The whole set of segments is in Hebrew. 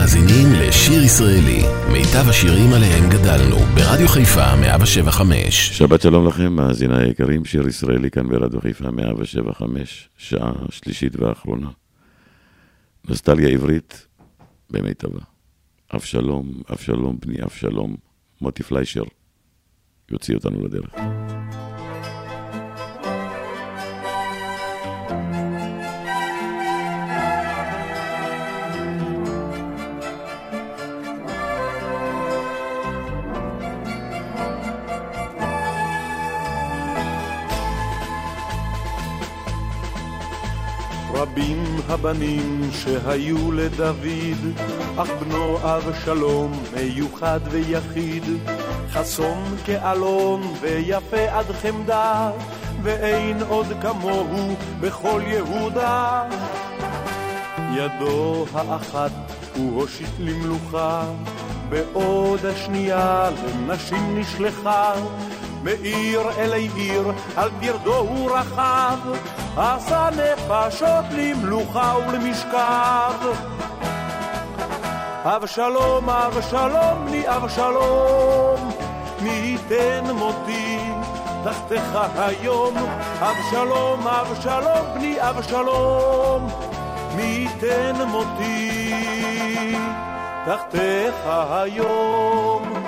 מאזינים לשיר ישראלי, מיטב השירים עליהם גדלנו, ברדיו חיפה 175. שבת שלום לכם, מאזיני היקרים, שיר ישראלי כאן ברדיו חיפה 175, שעה שלישית ואחרונה. נוסטליה עברית במיטבה. אבשלום, אבשלום, בני אבשלום, מוטי פליישר, יוציא אותנו לדרך. רבים הבנים שהיו לדוד, אך בנו אבשלום מיוחד ויחיד, חסון כאלון ויפה עד חמדה, ואין עוד כמוהו בכל יהודה. ידו האחת הוא הושיט למלוכה, בעוד השנייה לנשים נשלחה. מעיר אלי עיר, על פרדו הוא רכב, עשה נפשות למלוכה ולמשכב. אבשלום, אבשלום, בני אבשלום, מי ייתן מותי תחתיך היום. אבשלום, אבשלום, בני אבשלום, מי ייתן מותי תחתיך היום.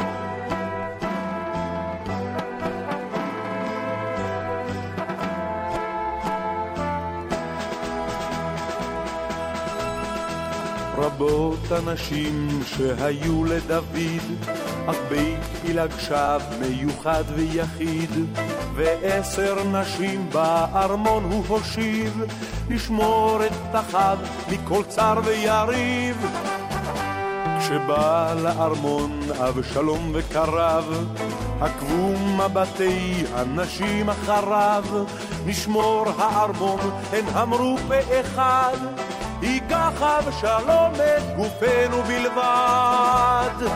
רבות הנשים שהיו לדוד, אך בית פילג שב מיוחד ויחיד, ועשר נשים בארמון הוא הושיב, לשמור את פתחיו מכל צר ויריב. כשבא לארמון אבשלום וקרב, עקבו מבטי הנשים אחריו, נשמור הארמון, הן אמרו פה אחד. ייקח אבשלום את גופנו בלבד.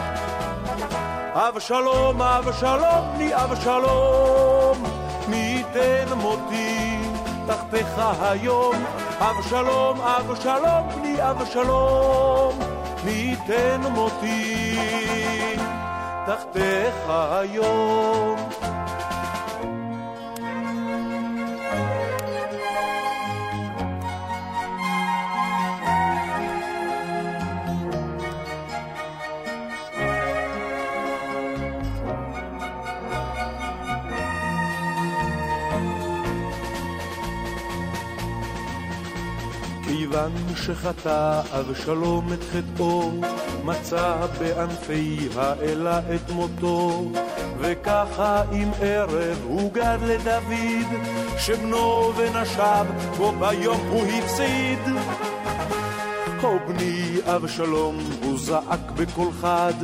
אבשלום, אבשלום, בני אבשלום, מי ייתן מותי תחתיך היום. אבשלום, אבשלום, בני אבשלום, מי ייתן מותי תחתיך היום. כיוון שחטא אבשלום את חטאו, מצא בענפי האלה את מותו. וככה עם ערב הוגד לדוד, שבנו ונשב בו ביום הוא הפסיד. הו בני אבשלום, הוא זעק בקול חד,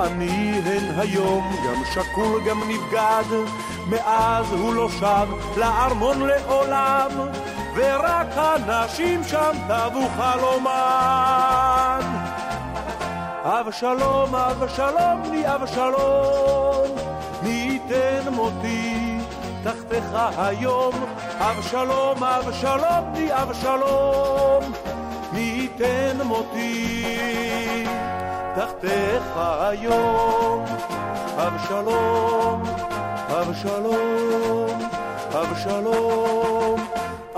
אני הן היום גם שקול גם נבגד, מאז הוא לא שב לארמון לעולם. ורק הנשים שם טבו חלומן. אבשלום, אבשלום, בני אבשלום, מי ייתן מותי תחתיך היום. אבשלום, אבשלום, בני אבשלום, מי ייתן מותי תחתיך היום. אבשלום, אבשלום, אבשלום.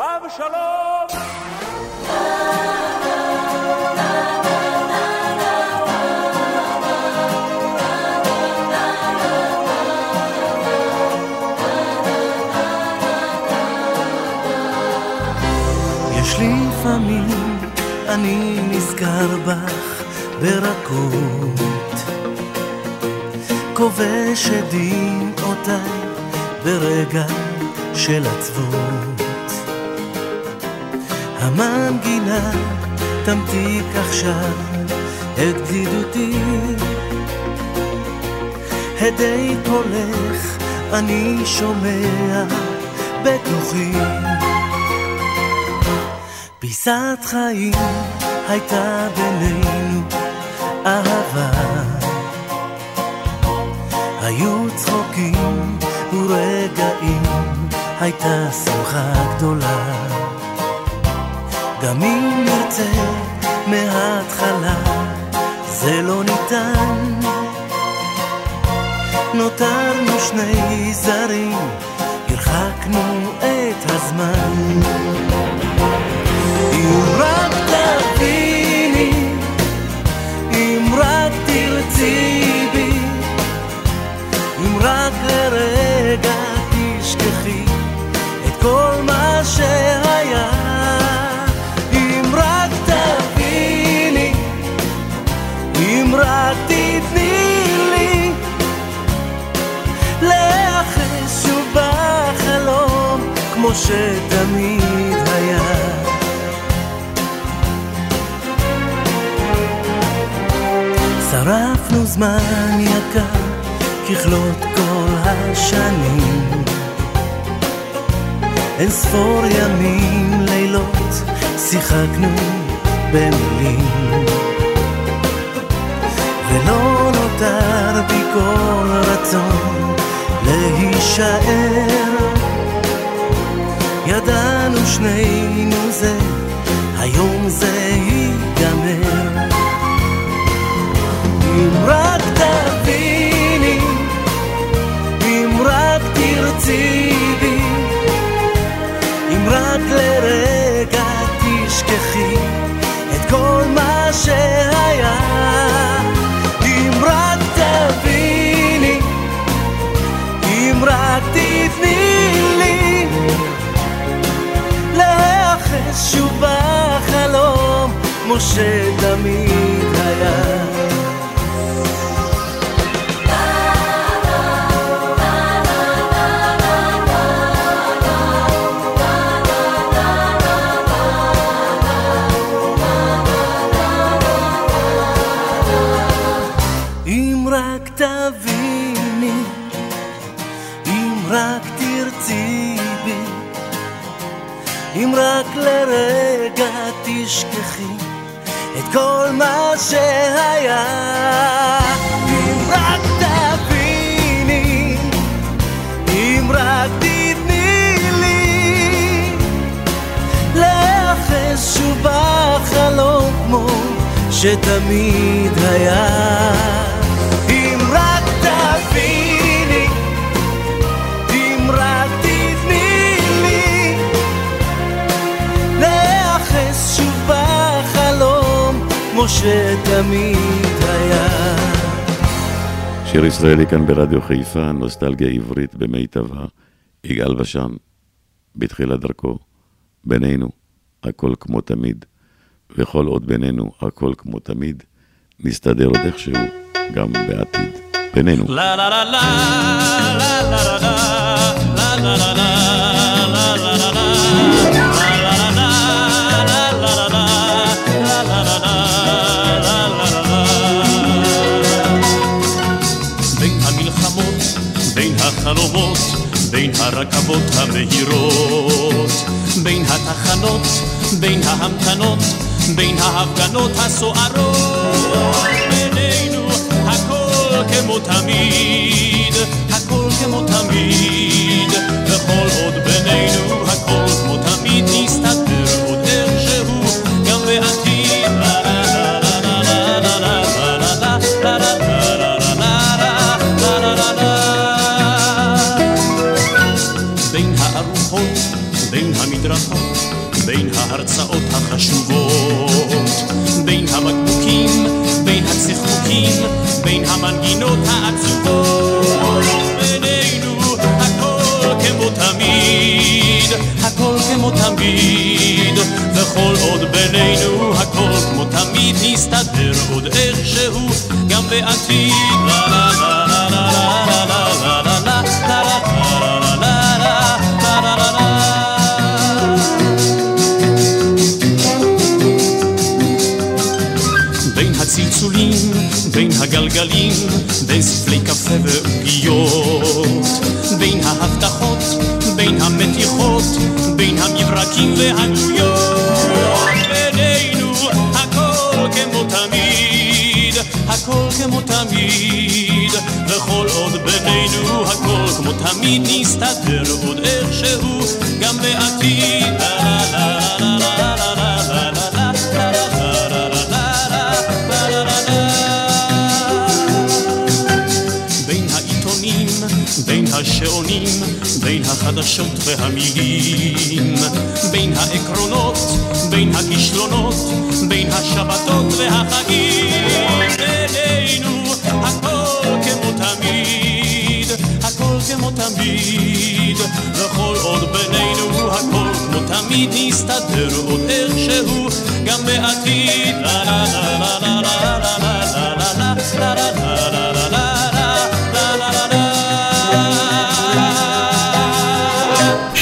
אבשלום! אני נזכר בך ברכות, כובש את דמעותיי ברגע של עצבות. המנגינה תמתיק עכשיו את בדידותי. הדי קולך אני שומע בתוכי. פיסת חיים הייתה בינינו אהבה. היו צחוקים ורגעים, הייתה שמחה גדולה. גם אם נרצה מההתחלה, זה לא ניתן. נותרנו שני זרים, הרחקנו את הזמן. אם רק תביני, אם רק תרצי בי, אם רק לרגע תשכחי את כל מה שהיה. רק תתני כמו שתמיד היה. שרפנו זמן יקר ככלות כל השנים אין ספור ימים, לילות, שיחקנו במילים ולא נותר בי כל רצון להישאר. ידענו שנינו זה, היום זה ייגמר. אם רק תביני, אם רק תרצי בי, אם רק לרגע תשכחי את כל מה שהיה, תביני, אם רק תתני לי להיאחז שוב בחלום כמו שתמיד היה. שהיה. אם רק תביני, אם רק תתני לי להיאחז שוב בחלום כמו שתמיד היה. שתמיד היה. שיר ישראלי כאן ברדיו חיפה, נוסטלגיה עברית במיטבה, יגאל בשן, בתחילת דרכו, בינינו, הכל כמו תמיד, וכל עוד בינינו, הכל כמו תמיד, נסתדר עוד איכשהו, גם בעתיד. בינינו. La la la la la la la la la la la la la la בין החלומות, בין הרכבות המהירות, בין התחנות, בין ההמתנות, בין ההפגנות הסוערות, בינינו הכל כמו תמיד, הכל כמו תמיד, וכל עוד בינינו הצחקוקים, בין המנגינות העצובות, בינינו הכל כמו תמיד, הכל כמו תמיד, וכל עוד בינינו הכל כמו תמיד נסתדר עוד איכשהו גם בעתיד. הגלגלים, בין ספלי קפה ועוגיות, בין ההבטחות, בין המתיחות, בין המברקים והגלויות, בינינו הכל כמו תמיד, הכל כמו תמיד, וכל עוד בינינו הכל כמו תמיד נסתדר עוד איכשהו גם בעתיד. בין החדשות והמילים, בין העקרונות, בין הכישלונות, בין השבתות והחגים. בינינו הכל כמו תמיד, הכל כמו תמיד, וכל עוד בינינו הכל כמו תמיד נסתדר עוד איכשהו גם בעתיד. לה לה לה לה לה לה לה לה לה לה לה לה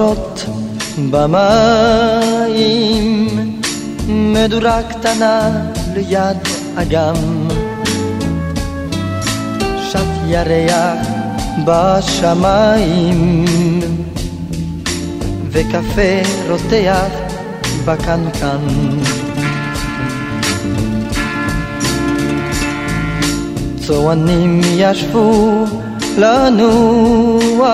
אורות במים, מדורה קטנה ליד אגם. שט ירח בשמיים, וקפה רותח בקנקן. צוענים ישבו לנוח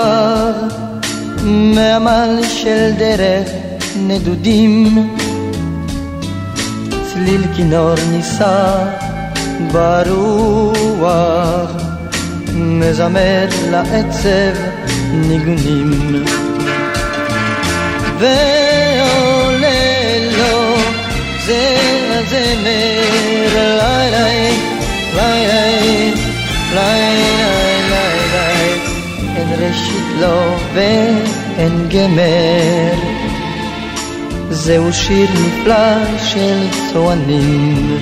מעמל של דרך נדודים. צליל כינור נישא ברוח מזמר לעצב ניגונים. ועולה לו זה הזמר אין ראשית לו ואין גמר. זהו שיר נפלא של צוענים.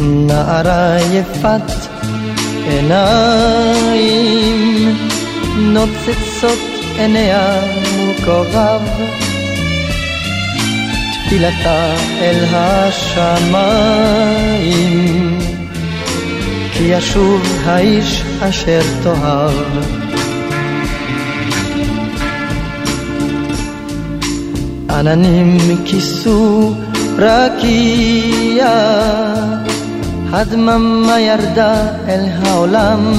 נערה יפת עיניים, נוצצות עיניה מול כוכב. תפילתה אל השמיים, כי ישוב האיש אשר תאהב. עננים כיסו רקיע, הדממה ירדה אל העולם.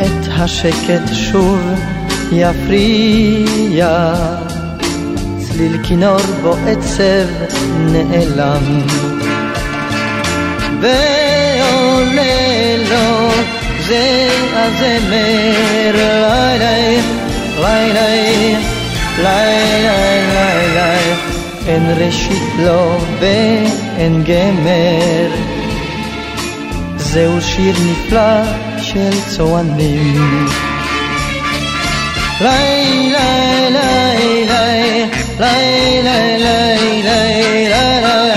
את השקט שוב יפריע. צליל כינור בו עצב נעלם. ועולה לו זה הזמר לילי, לילי, לילי, לילי אין ראשית לו ואין גמר. זהו שיר נפלא של צוענים. לילי, לילי, לילי, לילי, לילי, לילי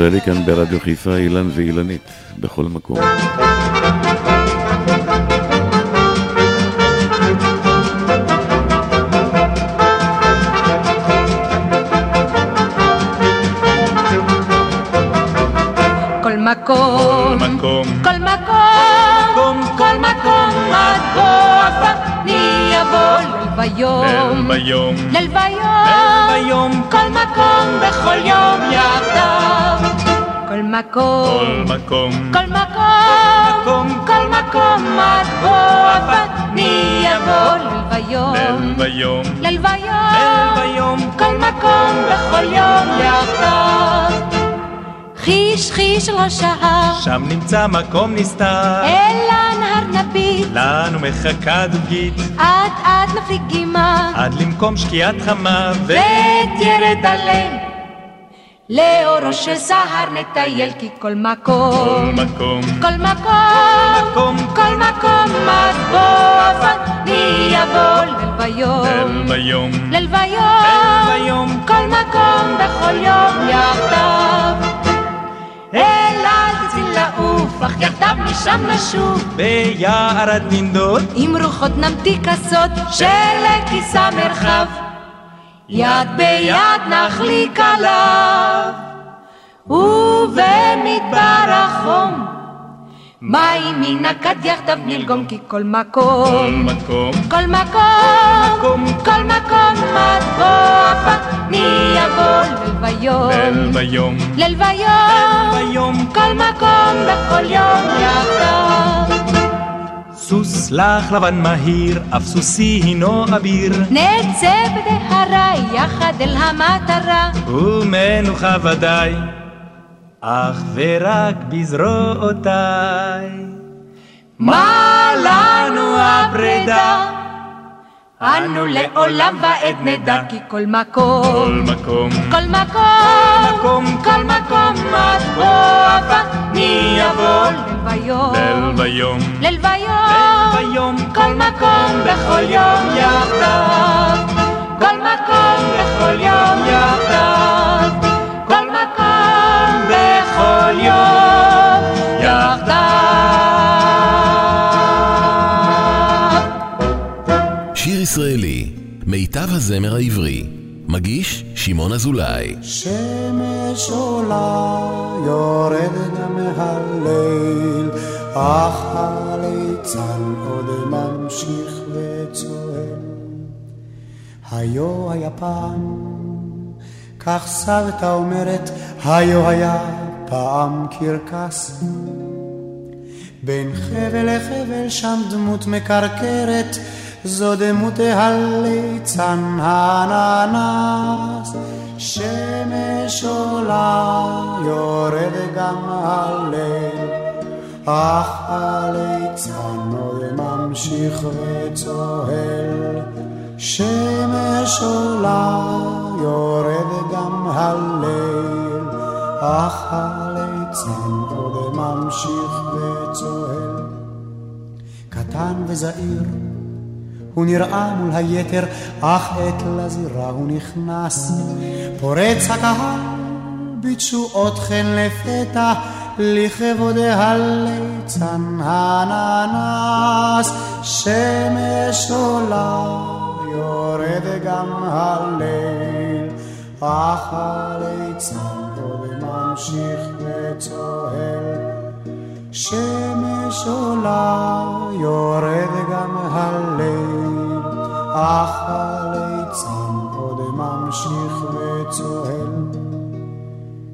lay שיר ישראלי כאן ברדיו חיפה, אילן ואילנית, בכל מקום. כל מקום, כל מקום, כל מקום, כל מקום, עד בוא אני אבוא ליל ביום, ביום, ליל ביום, ביום, כל מקום בכל יום יחדיו. כל מקום, כל מקום, כל מקום, כל מקום, עד בוא ליל ביום, ליל ליל ביום, ביום, כל מקום בכל יום יחדיו. חיש חיש ראש ההר, שם נמצא מקום נסתר, אל נביט, לנו מחכה דוגית, עד עד נפיק גימה, עד למקום שקיעת חמה, ותרד עליהם. לאורו של סהר נטייל כי כל כל מקום, מקום, כל מקום, מקום, כל מקום, עד בוא אני אבוא ליל ביום, ליל ביום, ליל ביום, כל מקום בכל יום יחדיו. לעוף, אך יחדיו משם נשוב, ביערת ננדוד, עם רוחות נמתיק כסות של כיסה מרחב. יד ביד נחליק עליו, ובמדבר החום, מים מן הכד יחדיו נלגום, כי כל כל מקום, כל מקום, כל מקום, עד בוא ביום, ליל ביום, ביום, כל מקום בכל יום יחדיו. סוס לך לבן מהיר, אף סוסי הינו אביר, נצא בדהרה יחד אל המטרה, ומנוחה ודאי, אך ורק בזרועותיי. מה לנו הפרידה? אנו לעולם ועד נדע כי כל כל מקום, מקום, כל מקום, מקום, כל מקום, עד בוא ליל ביום, ליל ליל ביום, ביום, כל מקום בכל יום יחדיו, כל מקום בכל יום יחדיו, בכל יום יחדיו. שיר ישראלי, מיטב הזמר העברי. מגיש שמעון אזולאי. שמש עולה יורדת מהליל, אך הליצן עוד ממשיך וצועק. היו היה פעם, כך סבתא אומרת, היו היה פעם קרקס. בין חבל לחבל שם דמות מקרקרת, זו דמות הליצן האננס. שמש עולה, יורד גם הליל, אך הליצן עוד ממשיך וצוהל. שמש עולה, יורד גם הליל, אך הליצן עוד ממשיך וצוהל. קטן וזעיר, הוא נראה מול היתר, אך עת לזירה הוא נכנס. פורץ הקהל בתשואות חן לפתע, לכבוד הליצן הננס. שמש עולה, יורד גם הליל, אך הליצן עוד ממשיך וצוהל. שמש עולה, יורד גם הליל, אך הליצן עוד ממשיך וצוהל.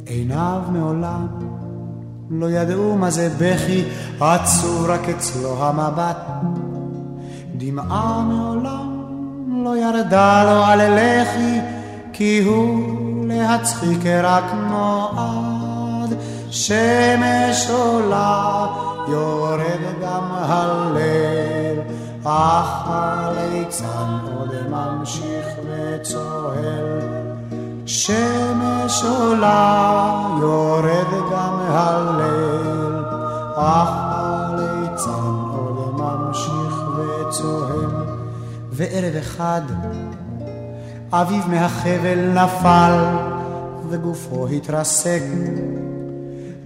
עיניו מעולם לא ידעו מה זה בכי, עצור רק אצלו המבט. דמעה מעולם לא ירדה לו על לחי, כי הוא להצחיק רק נועד. שמש עולה, יורד גם הליל, אך הליצן עוד ממשיך וצוהל. שמש עולה, יורד גם הליל, אך הליצן עוד ממשיך וצוהל. וערב אחד, אביו מהחבל נפל, וגופו התרסק.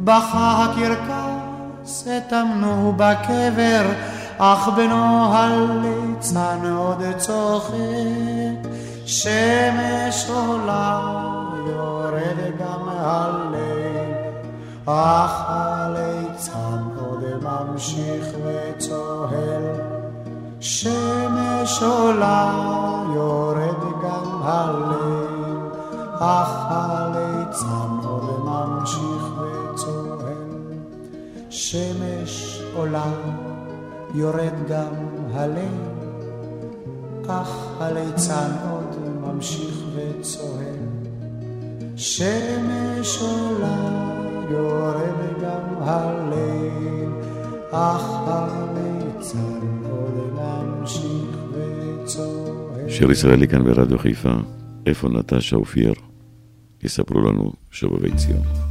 בכה הקרקס, הטמנו בקבר, אך בנו הליצן עוד צוחק. שמש עולה, יורד גם הליל, אך הליצן עוד ממשיך וצוהל. שמש עולה, יורד גם הליל, אך הליצן עוד ממשיך. שמש עולה, יורד גם הליל, אך הליצן עוד ממשיך וצוהל. שמש עולה, יורד גם הליל, אך הליצן עוד ממשיך וצוהל. שיר ישראלי כאן ברדיו חיפה, איפה נטשה אופיר? יספרו לנו שובבי ציון.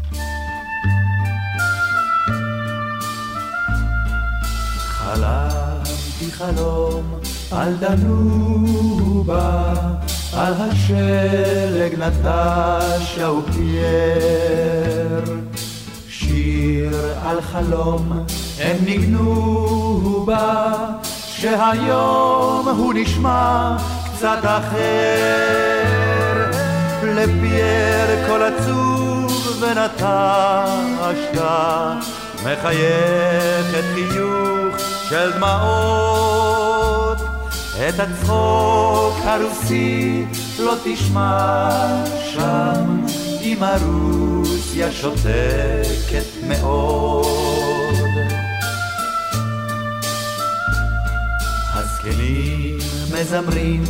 חלום על דנובה, על השלג נטשה ופייר. שיר על חלום הם ניגנו בה, שהיום הוא נשמע קצת אחר. לפייר כל עצוב ונטשת, מחייכת חיוך של דמעות. את הצחוק הרוסי לא תשמע שם, אם הרוסיה שותקת מאוד. הזקנים מזמרים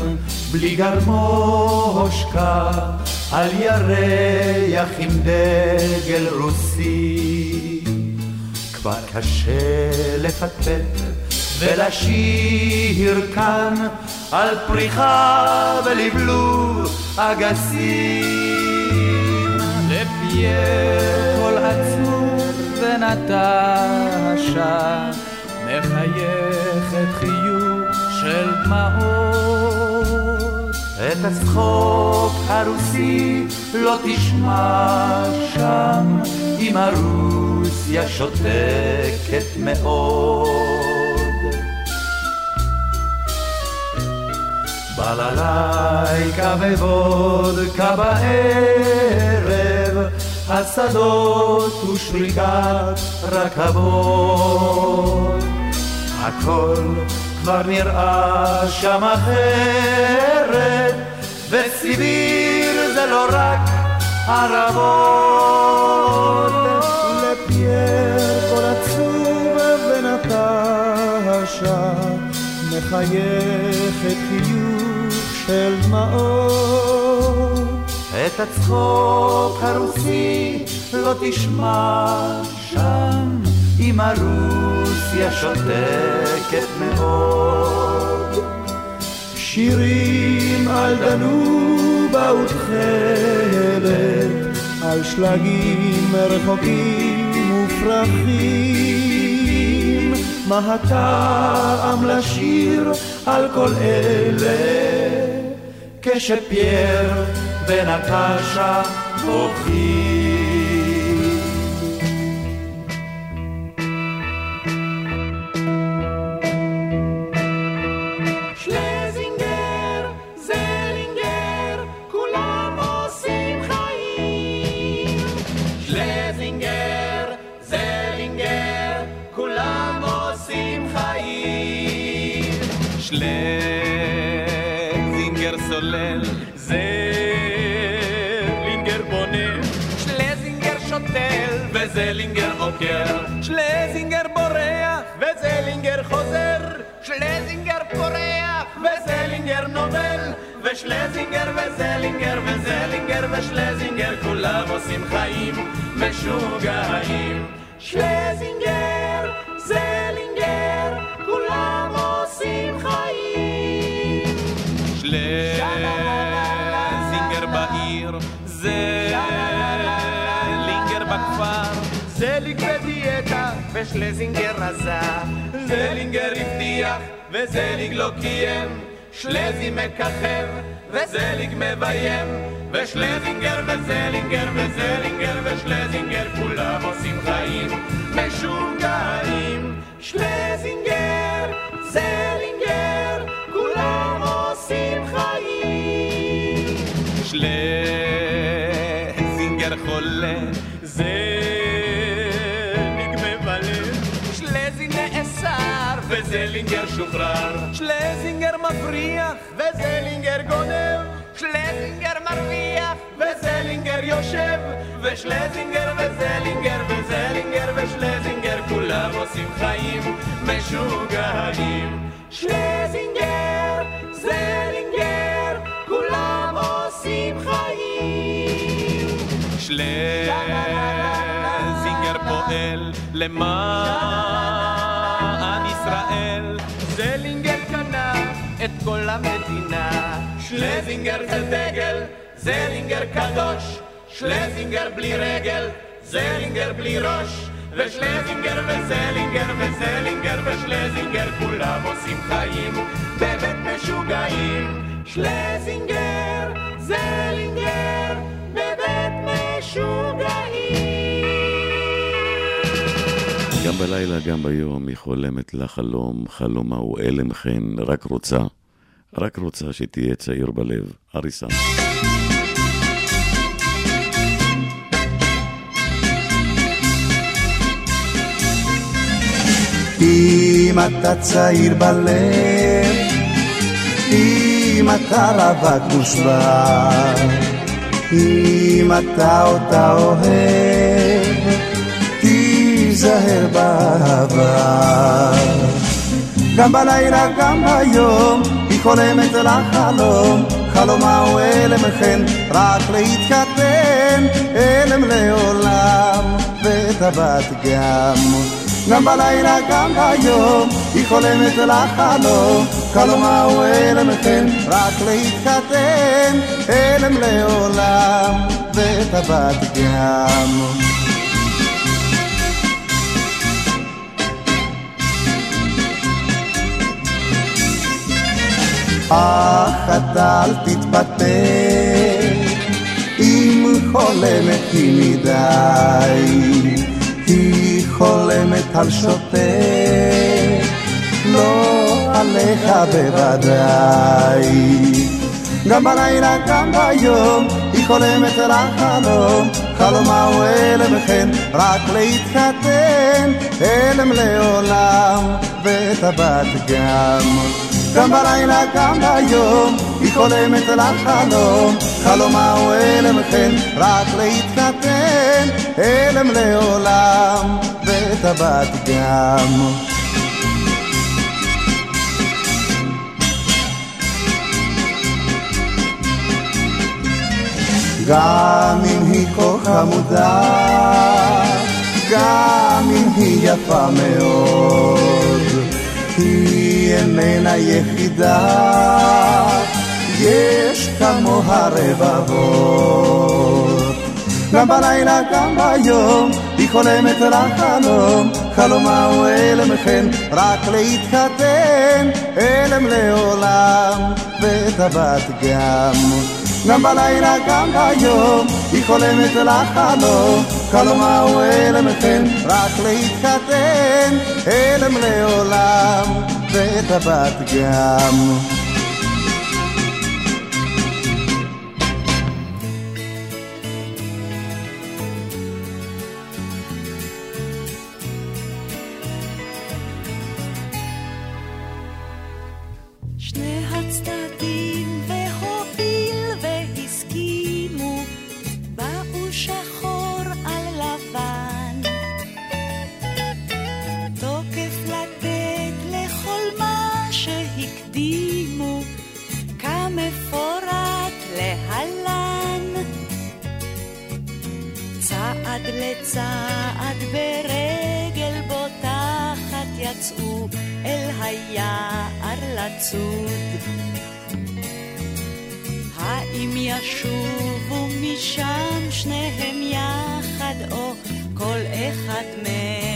בלי גרמושקה על ירח עם דגל רוסי. כבר קשה לפטפט ולשיר כאן על פריחה ולבלוב אגסים. לפייר כל עצוב ונטשה מחייכת חיוך של דמעות. את הצחוק הרוסי לא תשמע שם, אם הרוסיה שותקת מאוד. בללייקה ווודקה בערב, השדות ושריקת רכבות. הכל כבר נראה שם אחרת, וסיביר זה לא רק ערבות. לפייר כל עצוב ונטש מחייכת חיוך של דמעות. את הצחוק הרוסי לא תשמע שם, אם הרוסיה שותקת מאוד. שירים על דנובה ותכלת, על שלגים רחוקים ופרחים. מה הטעם לשיר על כל אלה, כשפייר ונטשה בוכים. ושלזינגר וזלינגר וזלינגר ושלזינגר כולם עושים חיים משוגעים. שלזינגר, זלינגר, כולם עושים חיים. שלזינגר בעיר, זלינגר בכפר, זליג בדיאטה ושלזינגר רזה, זלינגר הבטיח וזליג לא קיים, שלזי מככב וזליג מביים, ושלזינגר וזלינגר וזלינגר ושלזינגר כולם עושים חיים משוגעים. שלזינגר, זלינגר, כולם עושים חיים. שלזינגר חולה, זליג נאסר וזלינגר שוחרר, שלזינגר מבריח וזלינגר גונב, שלזינגר מרוויח וזלינגר יושב, ושלזינגר וזלינגר וזלינגר ושלזינגר כולם עושים חיים משוגעים. שלזינגר, זלינגר, כולם עושים חיים. שלזינגר פועל למען ישראל, זלינגר קנה את כל המדינה, שלזינגר זה דגל, זלינגר קדוש, שלזינגר בלי רגל, זלינגר בלי ראש, ושלזינגר וזלינגר וזלינגר ושלזינגר כולם עושים חיים בבית משוגעים. שלזינגר, זלינגר, בבית משוגעים. גם בלילה, גם ביום, היא חולמת לה חלום, חלומה הוא אלם חן, רק רוצה, רק רוצה שתהיה צעיר בלב. אריסה. אם אתה צעיר בלב, אם אתה רווק מושבע, אם אתה אותה אוהב, תיזהר בעבר. גם בלילה, גם ביום, היא חולמת לחלום, חלומה הוא אלם חן, רק להתחתן, אלם לעולם, וטבעת גם. גם בלילה, גם ביום, היא חולמת לחלום, חלומה הוא אלם חן, רק להתחתן, אלם לעולם, וטבעת גם. אך אתה אל תתפתה, אם חולמת היא מדי, היא חולמת על שוטה, לא עליך בוודאי. גם בלילה, גם ביום, היא חולמת על החלום, חלומה הוא אלם וכן, רק להתחתן, אלם לעולם, וטבעת גם. גם בלילה, גם ביום, היא חולמת לך חלום. חלומה הוא הלם חן, כן, רק להתחתן, הלם לעולם, וטבעת גם. גם אם היא כה חמודה, גם אם היא יפה מאוד. היא איננה יחידה, יש כמוה רבבות. גם בלילה, גם ביום, היא חולמת לחלום, חלומה הוא אלם כן, רק להתחתן, אלם לעולם, הבת גם. גם בלילה, גם ביום, היא חולמת לחלום, חלומה הוא אלם כן, רק להתחתן, אלם לעולם, ואת הבת גם. שהקדימו, כמפורט להלן. צעד לצעד ברגל בוטחת יצאו אל היער לצוד. האם ישובו משם שניהם יחד, או כל אחד מהם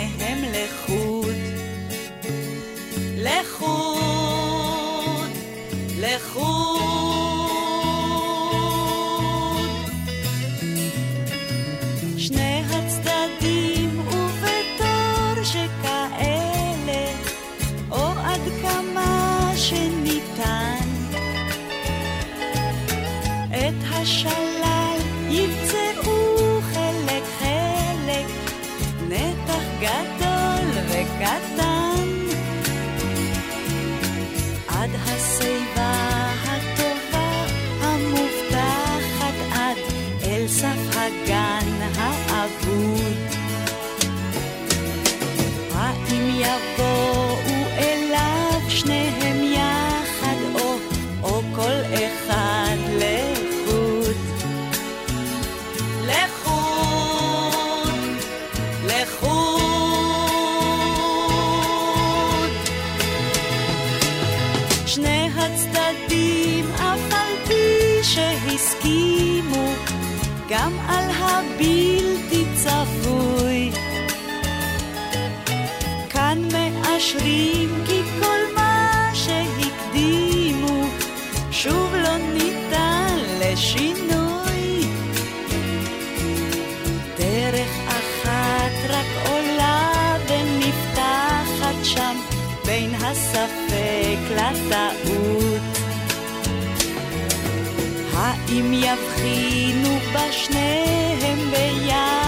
האם יבחינו בשניהם ביחד, או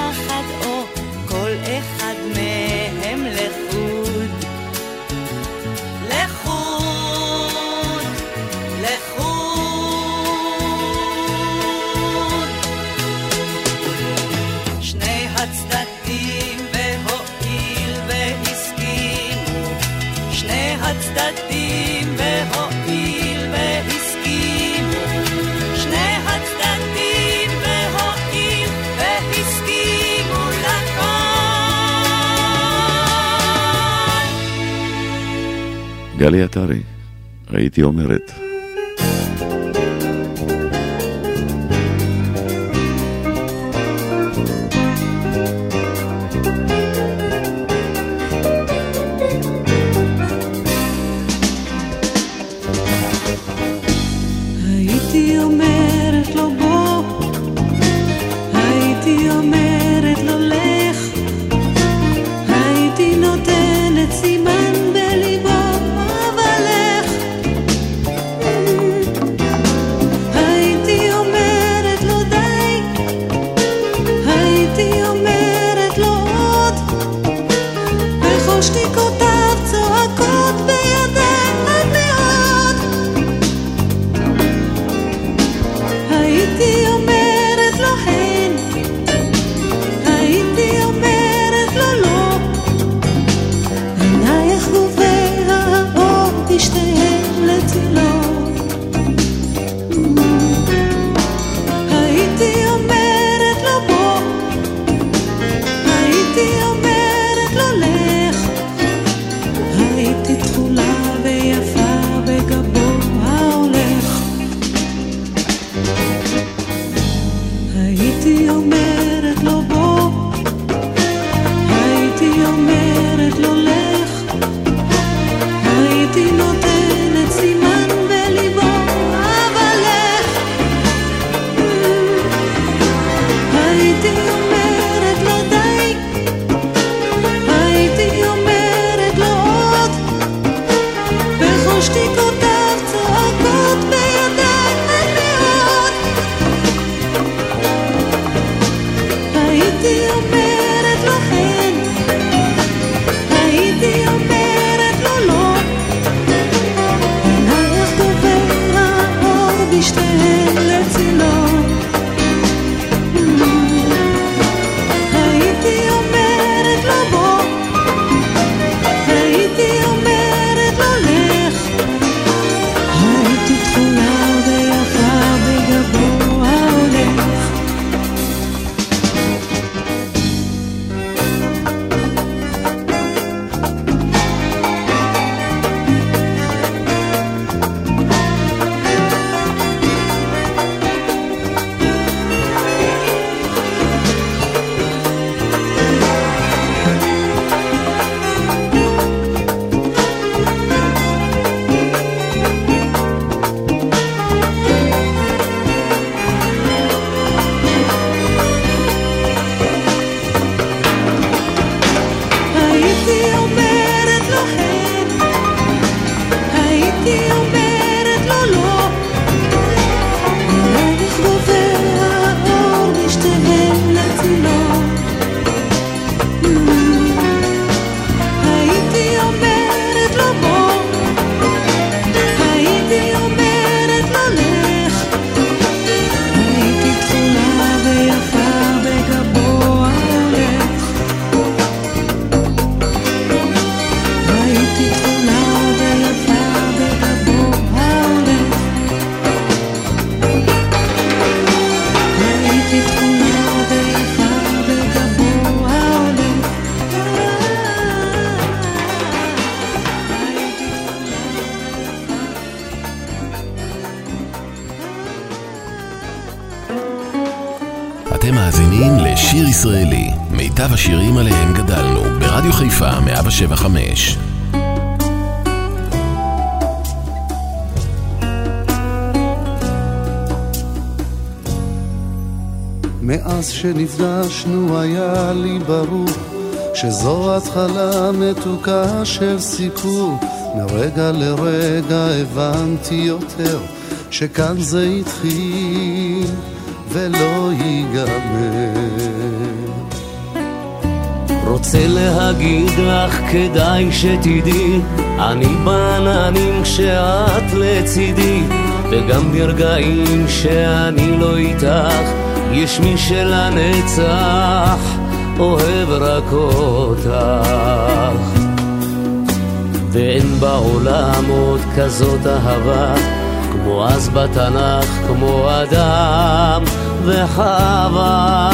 גלי עטרי, הייתי אומרת. שנפגשנו היה לי ברור שזו התחלה מתוקה של סיפור. מרגע לרגע הבנתי יותר שכאן זה התחיל ולא ייגמר. רוצה להגיד לך כדאי שתדעי אני בעננים כשאת לצידי וגם ברגעים שאני לא איתך יש מי שלנצח אוהב רק אותך. ואין בעולם עוד כזאת אהבה כמו אז בתנ"ך, כמו אדם וחווה.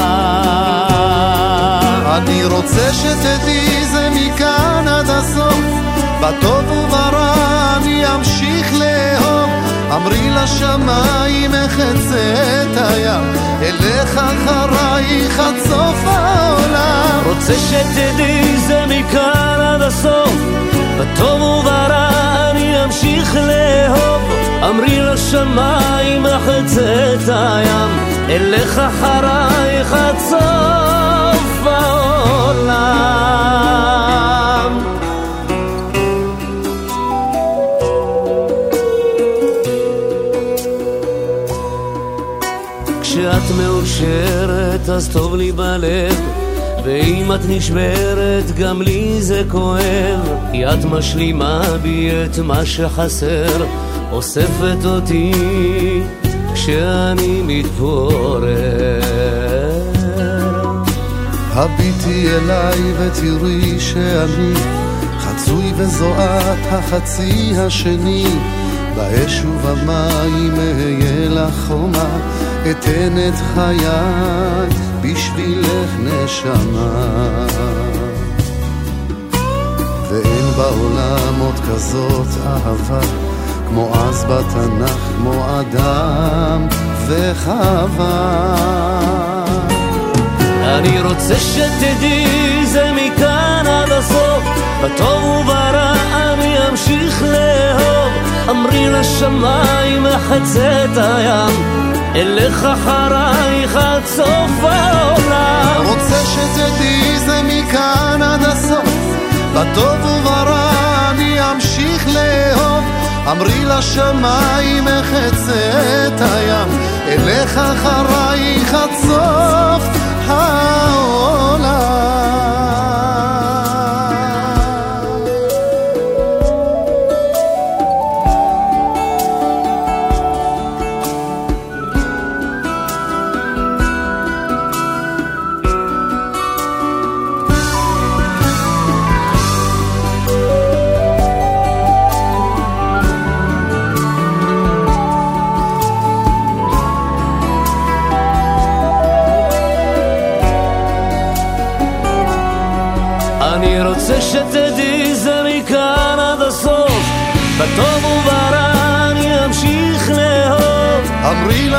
אני רוצה שתדעי זה מכאן עד הסוף בטוב וברע אני אמשיך לאהוב אמרי לשמיים אחצה את הים. אלך אחרייך עד סוף העולם. רוצה שתדעי זה מכאן עד הסוף. בטוב וברע אני אמשיך לאהוב. אמרי לשמיים אחצה את הים. אלך אחרייך עד סוף העולם כשאת מאושרת אז טוב לי בלב. ואם את נשברת גם לי זה כואב. כי את משלימה בי את מה שחסר. אוספת אותי כשאני מתפורר. הביטי אליי ותראי שאני חצוי וזוהת החצי השני. באש ובמים אהיה לך חומה אתן את חיי בשבילך נשמה. ואין בעולם עוד כזאת אהבה כמו אז בתנ"ך, כמו אדם וחווה. רוצה שתדעי זה מכאן עד הסוף, בטוב וברע אני אמשיך לאהוב. אמרי לשמיים מחצת הים, אלך אחרייך עד סוף העולם. רוצה שתדעי זה מכאן עד הסוף, בטוב וברע אני אמשיך לאהוב. אמרי לשמיים אחצה את הים, אלך אחרייך עד סוף העולם.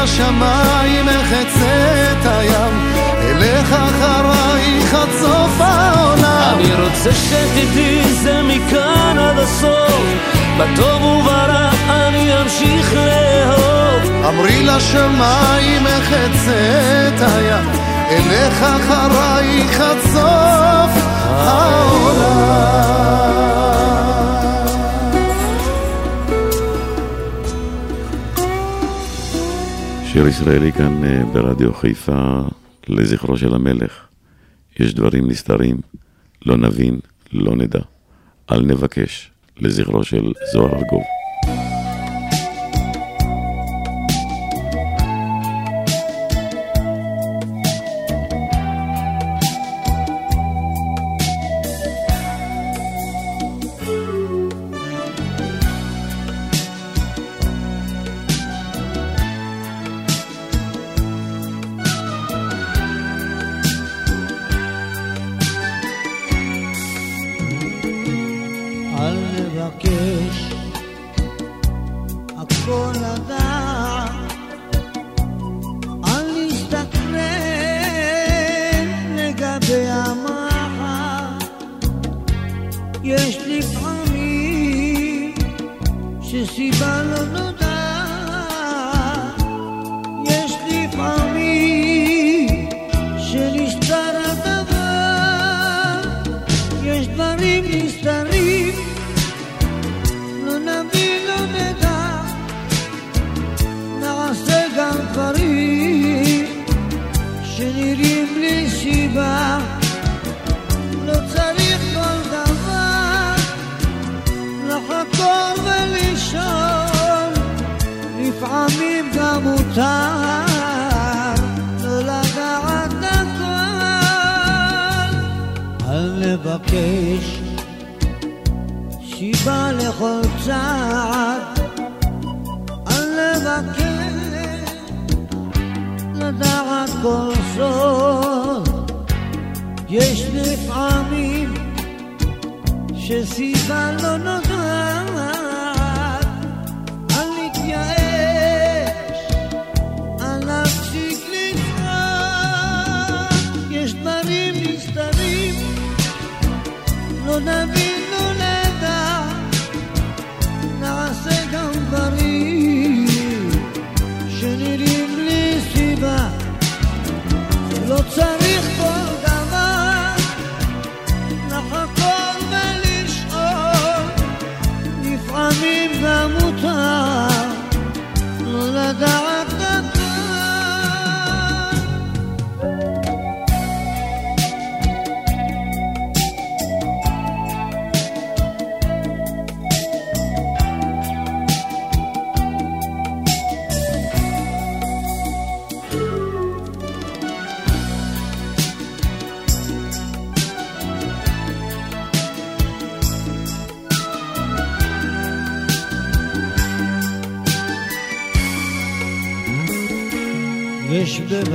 אמרי לשמיים אחצה את הים, אלך אחרייך עד סוף העולם. אני רוצה שתדעי זה מכאן עד הסוף, בטוב וברע אני אמשיך לאהוב. אמרי לשמיים אחצה את הים, אלך אחרייך עד סוף העולם. שיר ישראלי כאן אה, ברדיו חיפה לזכרו של המלך. יש דברים נסתרים, לא נבין, לא נדע. אל נבקש, לזכרו של זוהר ארגוב.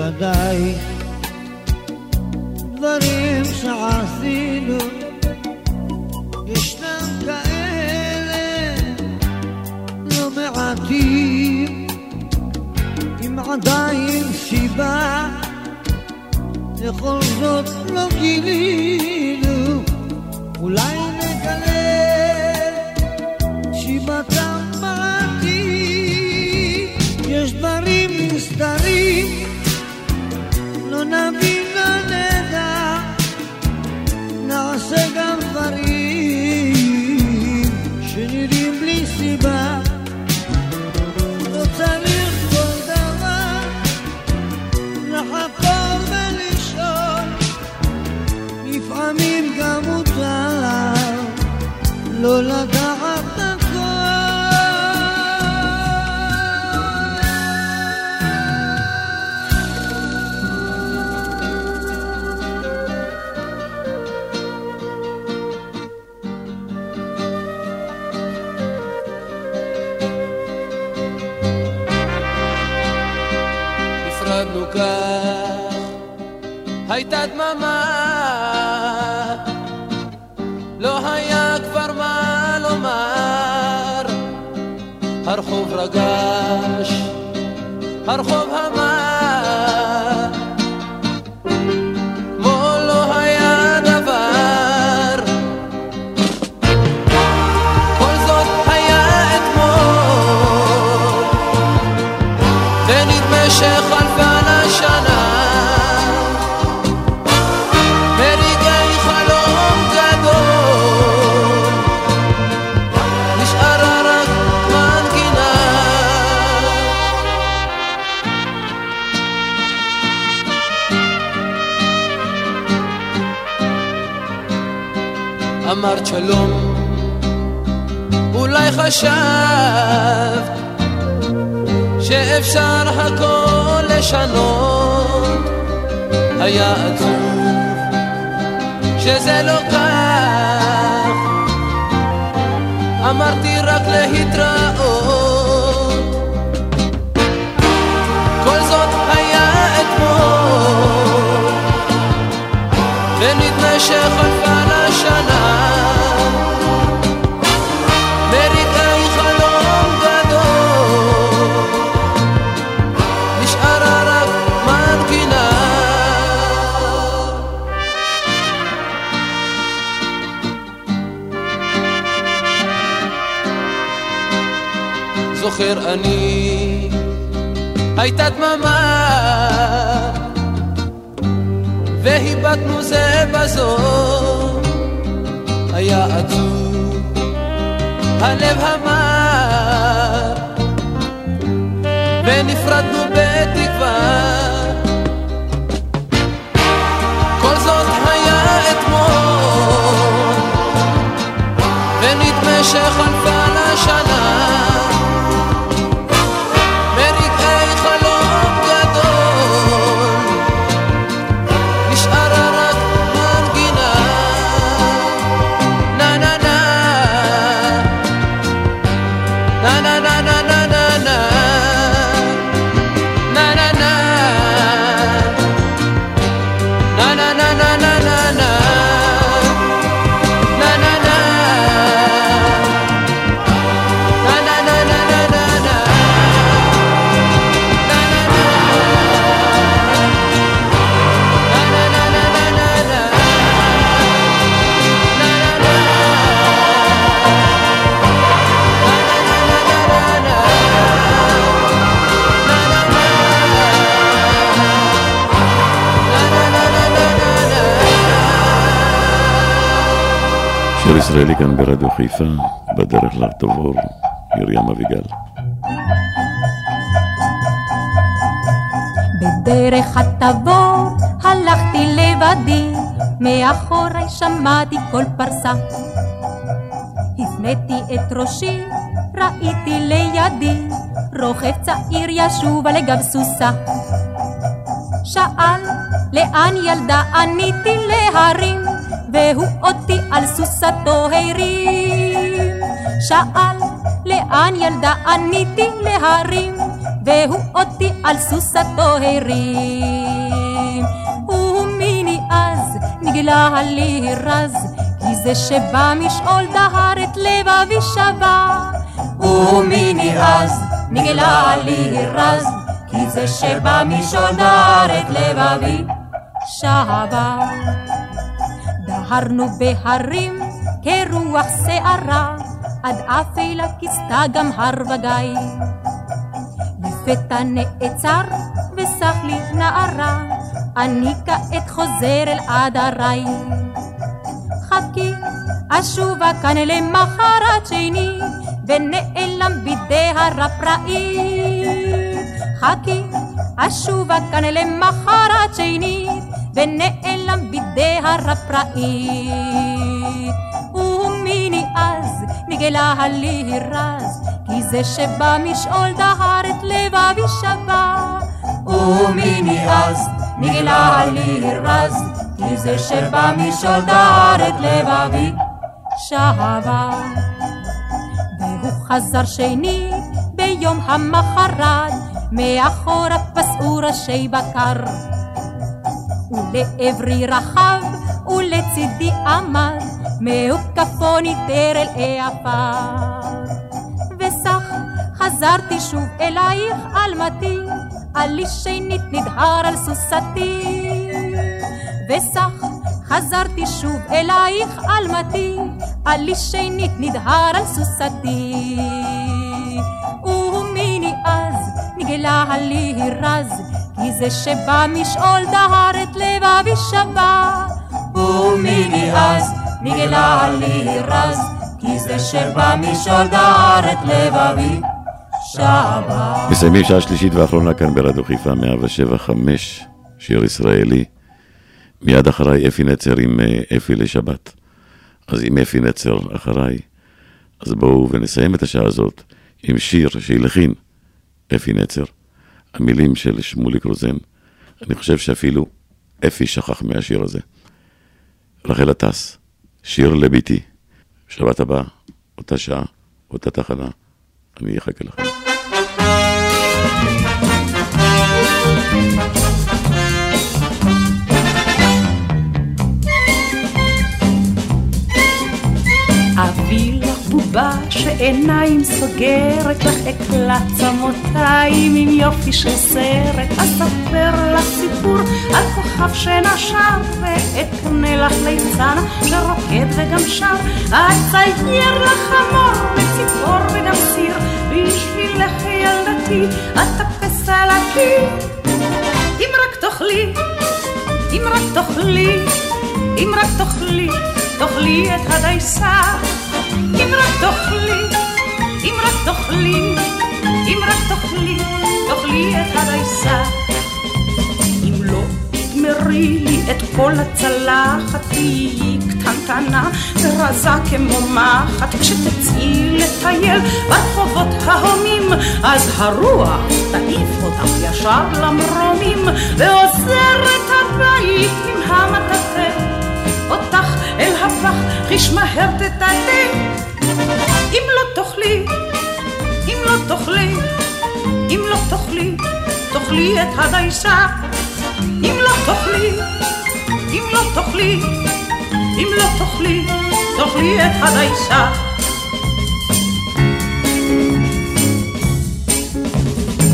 יש זוכר אני. הייתה דממה. והיבטנו זה בזו. היה עצוב הלב המר. ונפרדנו בתקווה. כל זאת היה אתמול. ונדמה שחלפה ישראלי כאן ברדיו חיפה, בדרך לתבור, מרים אביגל. בדרך התבור הלכתי לבדי, מאחורי שמעתי כל פרסה. הפניתי את ראשי, ראיתי לידי, רוכב צעיר ישוב על גב סוסה. שאל, לאן ילדה? עניתי להרים, והוא אותי על סוסתו הרים. שאל, לאן ילדה? עניתי להרים, והוא אותי על סוסתו הרים. ומיני אז נגלה לי רז, כי זה שבא משאול דהר את לבבי שבה. ומיני אז נגלה לי רז, כי זה שבא משאול דהר את לבבי שבה. דהרנו בהרים כרוח שערה, עד אפלה כיסתה גם הר וגיא. לפתע נעצר וסח לי נערה, אני כעת חוזר אל עדריי. חכי, אשובה כאן למחרת שני, ונעלם בידי הרפראי. חכי, אשובה כאן למחרת שני, ונעלם בידי הרפראי. ומיני אז נגלה לי רז, כי זה שבא משאול דהר את לבבי שבה. ומיני אז נגלה לי רז, כי זה שבא משאול דהר את לבבי שבה. והוא חזר שני ביום המחרת, מאחורה פסעו ראשי בקר. ולעברי רחב ולצידי עמד, מהוקפו ניטר אל העפר. וסך חזרתי שוב אלייך אלמתי, עלי שנית נדהר על סוסתי. וסך חזרתי שוב אלייך אלמתי, עלי שנית נדהר על סוסתי. ומיני אז נגלה לי רז, כי זה שבא משאול דהר את לבבי שבה. ומיני אז נגלה לי רז, כי זה שבא משאול דהר את לבבי שבה. מסיימים שעה שלישית ואחרונה כאן ברדיו חיפה 107.5, שיר ישראלי. מיד אחריי אפי נצר עם אה, אפי לשבת. אז אם אפי נצר אחריי, אז בואו ונסיים את השעה הזאת עם שיר שהלחין אפי נצר, המילים של שמוליק רוזן. אני חושב שאפילו אפי שכח מהשיר הזה. רחל עטס, שיר לביתי. שבת הבאה, אותה שעה, אותה תחנה, אני אחכה לך בובה שעיניים סוגרת לך אקלט צמותיים עם יופי של סרט. אספר לך סיפור על כוכב שנשר ואקנה לך ליצן שרוקד וגם שר. אצייר לך חמור וציפור וגם סיר בשבילך ילדתי אטפס על הקיר. אם רק תאכלי אם רק תאכלי אם רק תאכלי תאכלי את הדייסה אם רק תאכלי, אם רק תאכלי, אם רק תאכלי, תאכלי את הדייסה. אם לא תגמרי לי את כל הצלחת, תהיי קטנטנה ורזה כמו מחט. כשתצאי לטייל ברחובות ההומים, אז הרוח תעיף אותך ישר למרומים, ועוזרת הבית עם המטאטא. אותך אל הפח, חיש מהר תטאטא. אם לא תאכלי, אם לא תאכלי, אם לא תאכלי, תאכלי את הדייסה. אם לא תאכלי, אם לא תאכלי, אם לא תאכלי, תאכלי את הדייסה.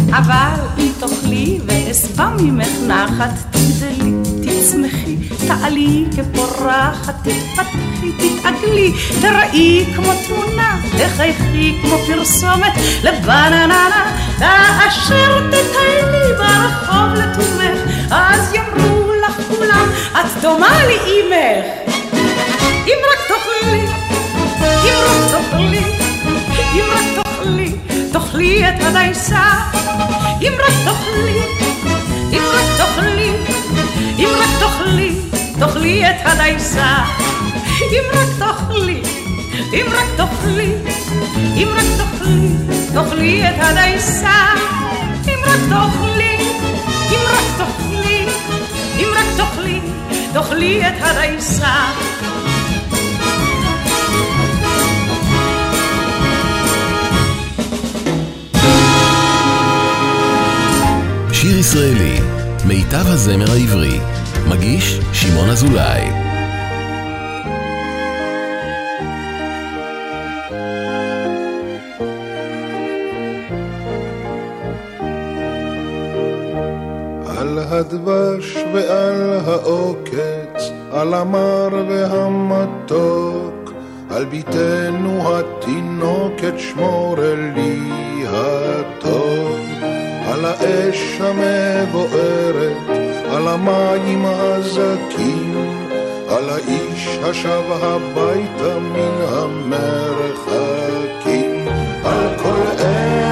אבל אם תאכלי ואסבע ממך נחת, תגדלי, תצמחי, תעלי כפורחת, תתפתחי, תתעגלי, תראי כמו תמונה, תחייכי כמו פרסומת לבנננה, כאשר תטיילי ברחוב לתומך, אז יאמרו לך כולם, את דומה לי אימך. אם רק תאכלי, אם רק תאכלי, אם רק תאכלי, תאכלי את הדייסה. אם רק תאכלי, אם רק תאכלי, אם רק תאכלי, תאכלי את הדייסה. אם רק תאכלי, אם רק תאכלי, אם רק תאכלי, תאכלי את הדייסה. אם רק תאכלי, אם רק תאכלי, אם רק תאכלי, תאכלי את הדייסה. שיר ישראלי, מיטב הזמר העברי. מגיש שמעון אזולאי. על הדבש ועל העוקץ, על המר והמתוק, על ביתנו התינוקת שמור לי הטוב, על האש המבוערת, על המים הזכים, על האיש השב הביתה מן המרחקים, על כל אלה,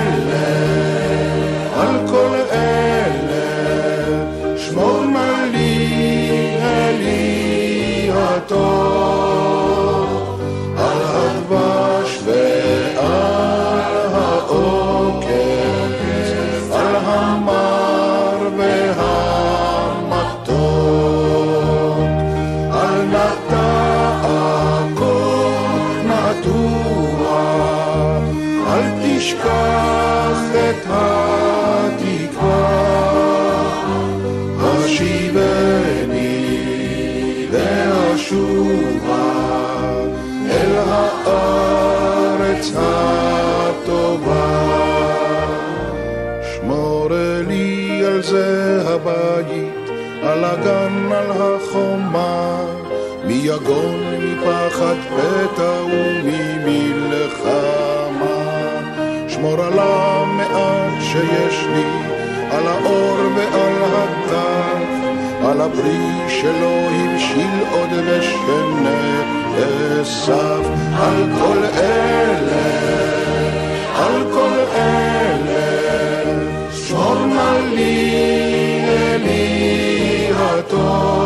מיגון, מפחד פתע וממלחמה. שמור על המעט שיש לי, על האור ועל הטף, על הפרי שלא הבשיל עוד ושנאסף, על כל אלה, על כל אלה, שמור נא לי אלי הטוב,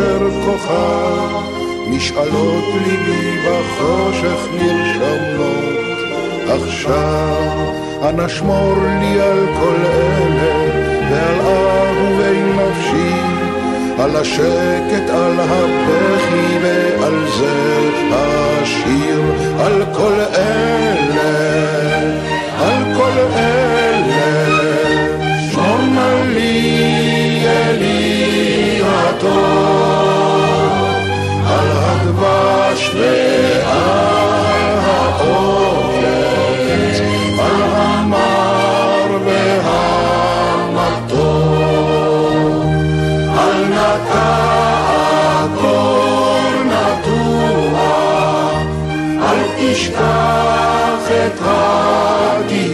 נושר כוכב, משאלות ליבי בחושך נרשמות. עכשיו אנא שמור לי על כל אלה, ועל אהובי נפשי, על השקט, על הבכי ועל זה השיר, על כל אלה, על כל אלה, שמור לי הטוב, על הדבש ועל העוקץ, על המר והמתוק, על נקה הכל נטוע, אל תשכח את הגיל.